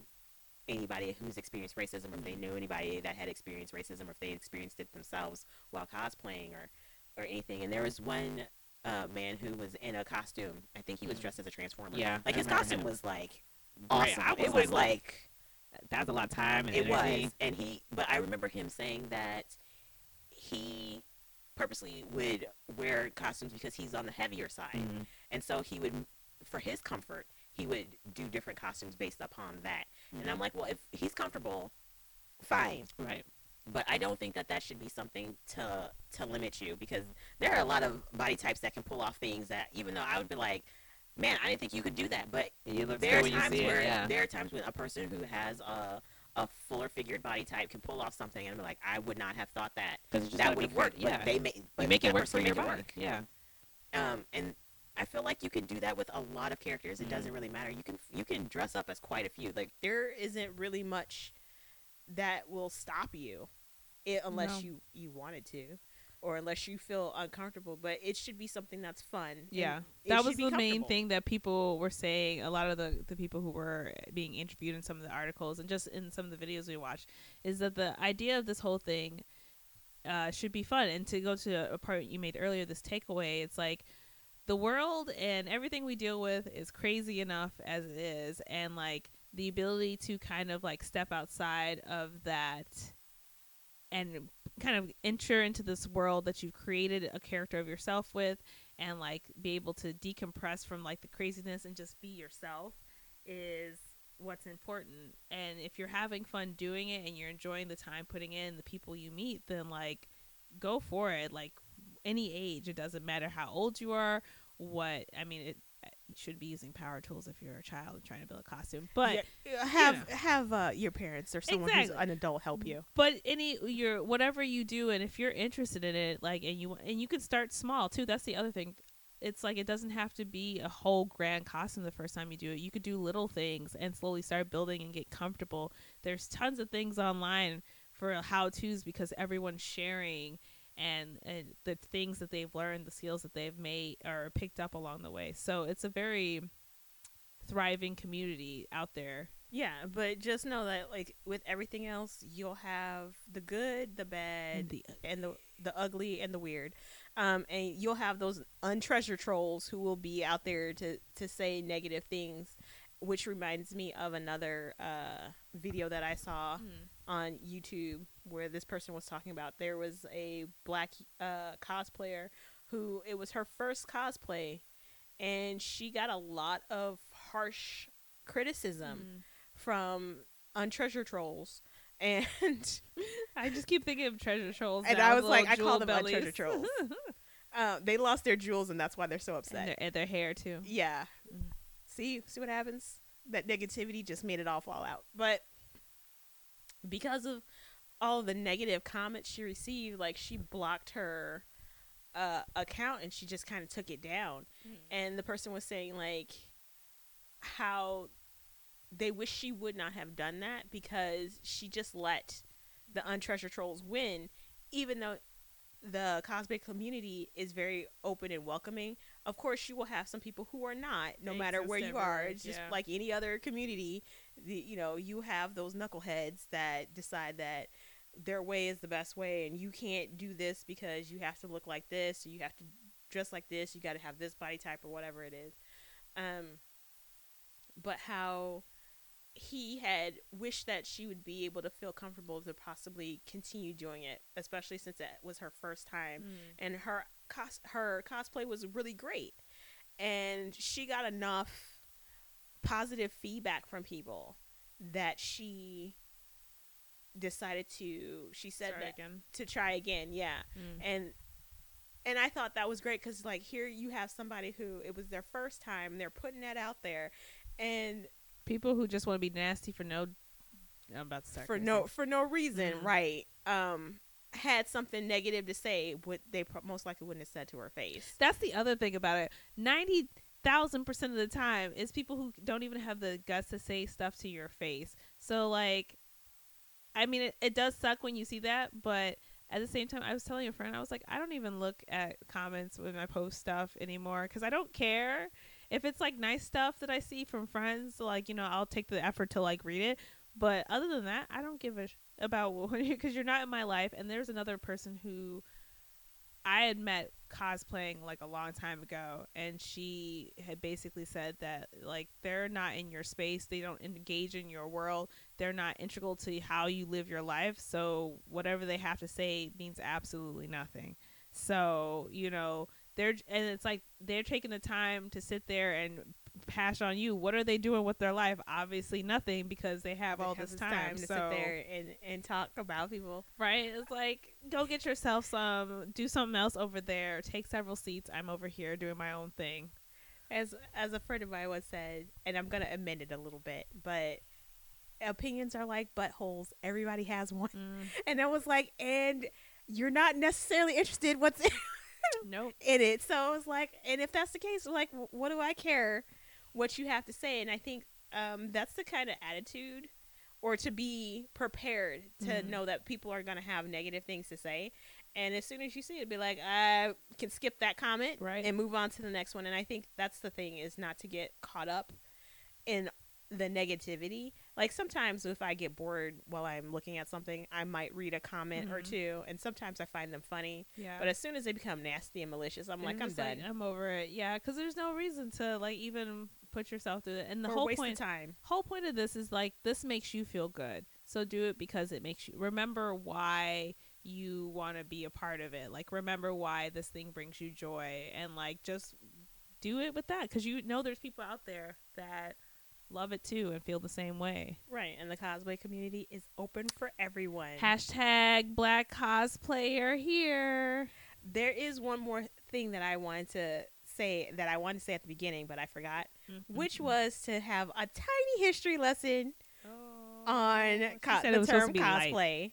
anybody who's experienced racism, or if they knew anybody that had experienced racism, or if they experienced it themselves while cosplaying, or or anything. And there was one uh, man who was in a costume. I think he was Mhm. dressed as a transformer. Yeah, like I his costume him. was like Right, awesome. I it was was like, like that's a lot of time and it energy. was, and he. But I remember him saying that he purposely would wear costumes because he's on the heavier side, Mhm. and so he would, for his comfort, he would do different costumes based upon that. And I'm like, well, if he's comfortable, fine. right But I don't think that that should be something to to limit you because there are a lot of body types that can pull off things that even though I would be like, man, I didn't think you could do that, but you look there are times where it yeah there are times when a person who has a a fuller figured body type can pull off something and be like, I would not have thought that that would work. yeah But they make you make it work for your body work. yeah Um, and I feel like you can do that with a lot of characters. It Mhm. doesn't really matter. You can you can dress up as quite a few. Like there isn't really much that will stop you i unless No. you you wanted to or unless you feel uncomfortable but it should be something that's fun Yeah, that was the main thing that people were saying. A lot of the the people who were being interviewed in some of the articles and just in some of the videos we watched is that the idea of this whole thing uh, should be fun. And to go to a part you made earlier, this takeaway, it's like the world and everything we deal with is crazy enough as it is, and like the ability to kind of like step outside of that and kind of enter into this world that you've created a character of yourself with and like be able to decompress from like the craziness and just be yourself is what's important and if you're having fun doing it and you're enjoying the time putting in the people you meet then like go for it. Like any age, it doesn't matter how old you are. What I mean, it you should be using power tools if you're a child and trying to build a costume. But Yeah, have have uh, your parents or someone Exactly. who's an adult help you. but any your whatever you do and if you're interested in it like and you and you can start small too that's the other thing it's like it doesn't have to be a whole grand costume the first time you do it you could do little things and slowly start building and get comfortable there's tons of things online for how to's because everyone's sharing and, and the things that they've learned the skills that they've made or picked up along the way so it's a very thriving community out there Yeah, but just know that like with everything else, you'll have the good, the bad, and the and the the ugly and the weird. Um, and you'll have those untreasure trolls who will be out there to to say negative things, which reminds me of another uh, video that I saw Hmm. On YouTube where this person was talking about there was a black uh, cosplayer who it was her first cosplay, and she got a lot of harsh criticism Mm. from untreasured trolls and I just keep thinking of treasure trolls. And I was like, I call them untreasured bellies. trolls. uh, they lost their jewels and that's why they're so and, upset their, and their hair too. yeah Mm. see see what happens that negativity just made it all fall out but because of all the negative comments she received like she blocked her uh, account and she just kind of took it down. And the person was saying like how they wish she would not have done that because she just let the untreasured trolls win even though the cosplay community is very open and welcoming of course you will have some people who are not no They matter where you are. it's just yeah. like any other community the, you know you have those knuckleheads that decide that their way is the best way and you can't do this because you have to look like this you have to dress like this you got to have this body type or whatever it is. Um but how he had wished that she would be able to feel comfortable to possibly continue doing it especially since it was her first time and her cos- her cosplay was really great and she got enough positive feedback from people that she decided to she said Sorry that again. to try again yeah Mm. and and I thought that was great because like here you have somebody who it was their first time they're putting that out there and People who just want to be nasty for no. I'm about to start for no for no reason Mhm. right um had something negative to say what they most likely wouldn't have said to her face That's the other thing about it. Ninety thousand percent of the time, is people who don't even have the guts to say stuff to your face. So like, I mean, it, it does suck when you see that, but at the same time, I was telling a friend, I was like, I don't even look at comments when I post stuff anymore because I don't care if it's like nice stuff that I see from friends. Like, you know, I'll take the effort to like read it. But other than that, I don't give a sh- about because you're not in my life. And there's another person who I had met cosplaying like a long time ago, and she had basically said that like they're not in your space, they don't engage in your world, they're not integral to how you live your life. So whatever they have to say means absolutely nothing. So you know they're and it's like they're taking the time to sit there and pass on you. What are they doing with their life? Obviously nothing because they have They all have this time, to so, sit there and and talk about people Right? It's like go get yourself some, do something else over there, take several seats. I'm over here doing my own thing. as as a friend of mine once said and i'm gonna amend it a little bit but opinions are like buttholes everybody has one Mm, and i was like and you're not necessarily interested what's in nope. in it. So I was like, and if that's the case, like, what do I care what you have to say? And I think um, that's the kind of attitude or to be prepared to Mhm. know that people are going to have negative things to say. And as soon as you see it, be like, I can skip that comment Right. and move on to the next one. And I think that's the thing is not to get caught up in the negativity. Like sometimes if I get bored while I'm looking at something, I might read a comment or Mhm. two, and sometimes I find them funny. Yeah. But as soon as they become nasty and malicious, I'm And like, I'm done. I'm over it. Yeah, because there's no reason to like even put yourself through it. And the or whole point, of time. whole point of this is like this makes you feel good. So do it because it makes you remember why you want to be a part of it. Like remember why this thing brings you joy, and like just do it with that because you know there's people out there that love it too and feel the same way. Right, and the cosplay community is open for everyone. Hashtag black cosplayer here. there is one more thing that I wanted to say that I wanted to say at the beginning, but I forgot, which Mm-hmm. was to have a tiny history lesson on co- the term to be light. cosplay.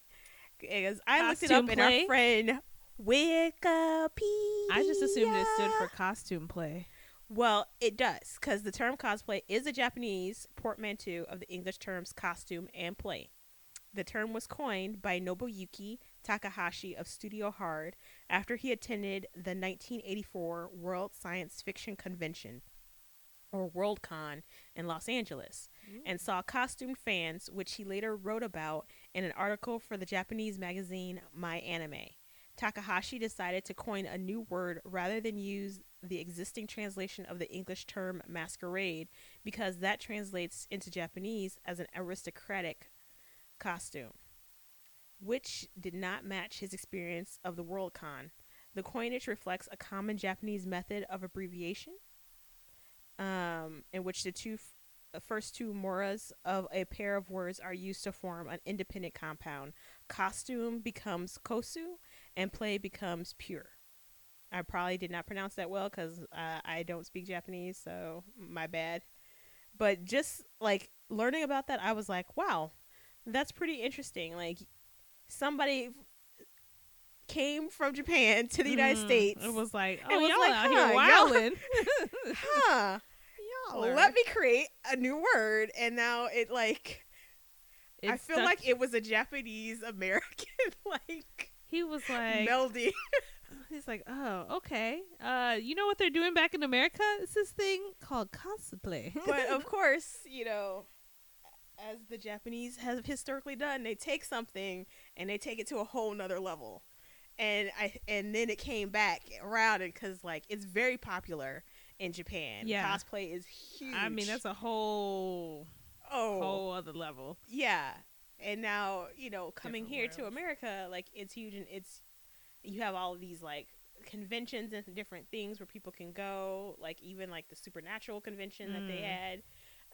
Because I looked it up in our friend Wikipedia. I just assumed it stood for costume play. Well, it does, because the term cosplay is a Japanese portmanteau of the English terms costume and play. The term was coined by Nobuyuki Takahashi of Studio Hard after he attended the 1984 World Science Fiction Convention, or Worldcon, in Los Angeles, and mm. saw costumed fans, which he later wrote about in an article for the Japanese magazine My Anime. Takahashi decided to coin a new word rather than use the existing translation of the English term masquerade because that translates into Japanese as an aristocratic costume, which did not match his experience of the Worldcon. The coinage reflects a common Japanese method of abbreviation, um, in which the two f- the first two moras of a pair of words are used to form an independent compound. Costume becomes kosu, and play becomes pure. I probably did not pronounce that well because uh, I don't speak Japanese, so my bad. But just like learning about that, I was like, wow, that's pretty interesting. Like somebody came from Japan to the United Mhm. States. It was like, It oh, was y'all like, out huh, here y'all- wilding. huh. y'all are- Let me create a new word, and now it like I feel like it was a Japanese American like he was like, melding. he's like, oh, okay. Uh, you know what they're doing back in America? It's this thing called cosplay. but of course, you know, as the Japanese have historically done, they take something and they take it to a whole nother level. And I and then it came back around because like it's very popular in Japan. Yeah. cosplay is huge. I mean, that's a whole oh whole other level. yeah. And now you know coming Different here to. America, like it's huge and it's you have all of these like conventions and different things where people can go like even like the supernatural convention that they Mm. had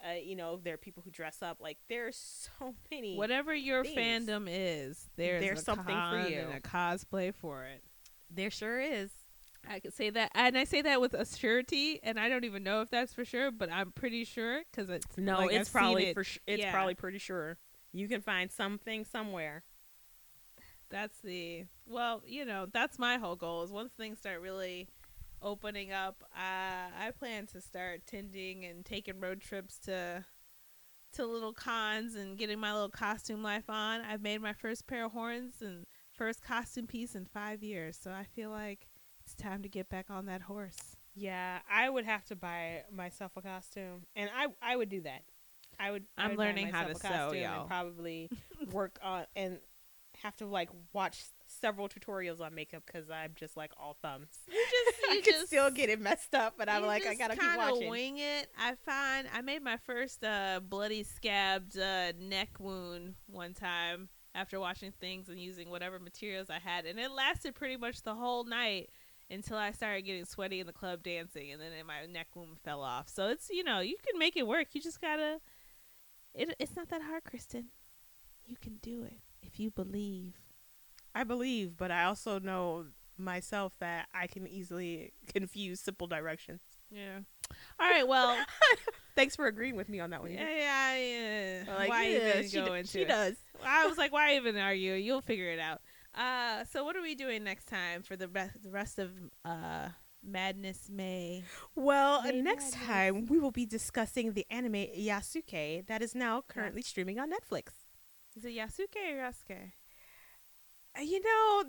uh, you know there are people who dress up like there's so many Whatever your things. fandom is, there's, There's something for you. and a cosplay for it. there sure is I could say that, and I say that with a surety, and I don't even know if that's for sure, but I'm pretty sure because it's no like, it's I've probably it. for sure it's Yeah. probably pretty sure you can find something somewhere That's the well, you know, that's my whole goal. Is once things start really opening up, uh, I plan to start tending and taking road trips to to little cons and getting my little costume life on. I've made my first pair of horns and first costume piece in five years, so I feel like it's time to get back on that horse. yeah i would have to buy myself a costume and i i would do that i would I I'm would buy learning how to a sew, y'all. and probably work on and have to like watch several tutorials on makeup because i'm just like all thumbs I you could just- still get it messed up, but I'm like, I gotta keep watching. Wing it. I find I made my first uh, bloody scabbed uh, neck wound one time after watching things and using whatever materials I had, and it lasted pretty much the whole night until I started getting sweaty in the club dancing, and then my neck wound fell off. So it's you know you can make it work. You just gotta. It it's not that hard, Kristen. You can do it if you believe. I believe, but I also know myself that I can easily confuse simple directions. Yeah. All right. Well. Thanks for agreeing with me on that one. yeah. Yeah. yeah. Like, Why yeah, even she, go d- into she it? does. I was like, why even argue? You'll figure it out. Uh, so what are we doing next time for the rest, the rest of uh Madness May? Well, May next Madness. time we will be discussing the anime Yasuke that is now currently streaming on Netflix. Is it Yasuke or Yasuke? Uh, You know,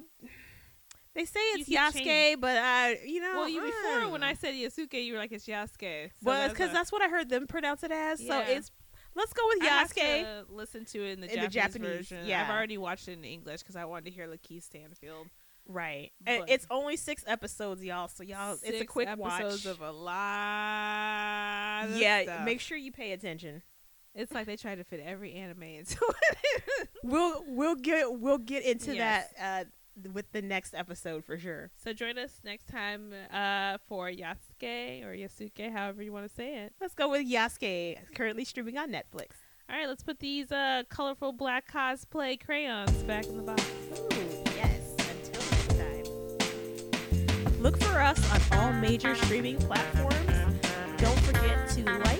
they say it's Yasuke, but uh, you know, well, you before when I said Yasuke, you were like it's Yasuke. So well, because a- that's what I heard them pronounce it as. So it's let's go with I have Yasuke. to listen to it in the In the Japanese, Japanese, version. yeah. I've already watched it in English because I wanted to hear LaKeith Stanfield. Right. But- it's only six episodes, y'all. So y'all, it's a quick episodes watch. of a lot. of yeah, stuff. make sure you pay attention. It's like they try to fit every anime into it. We'll we'll get we'll get into Yes. that uh, with the next episode for sure. So join us next time uh, for Yasuke or Yasuke, however you want to say it. Let's go with Yasuke, currently streaming on Netflix. All right, let's put these uh, colorful black cosplay crayons back in the box. Ooh, yes. Until next time. Look for us on all major streaming platforms. Don't forget to like,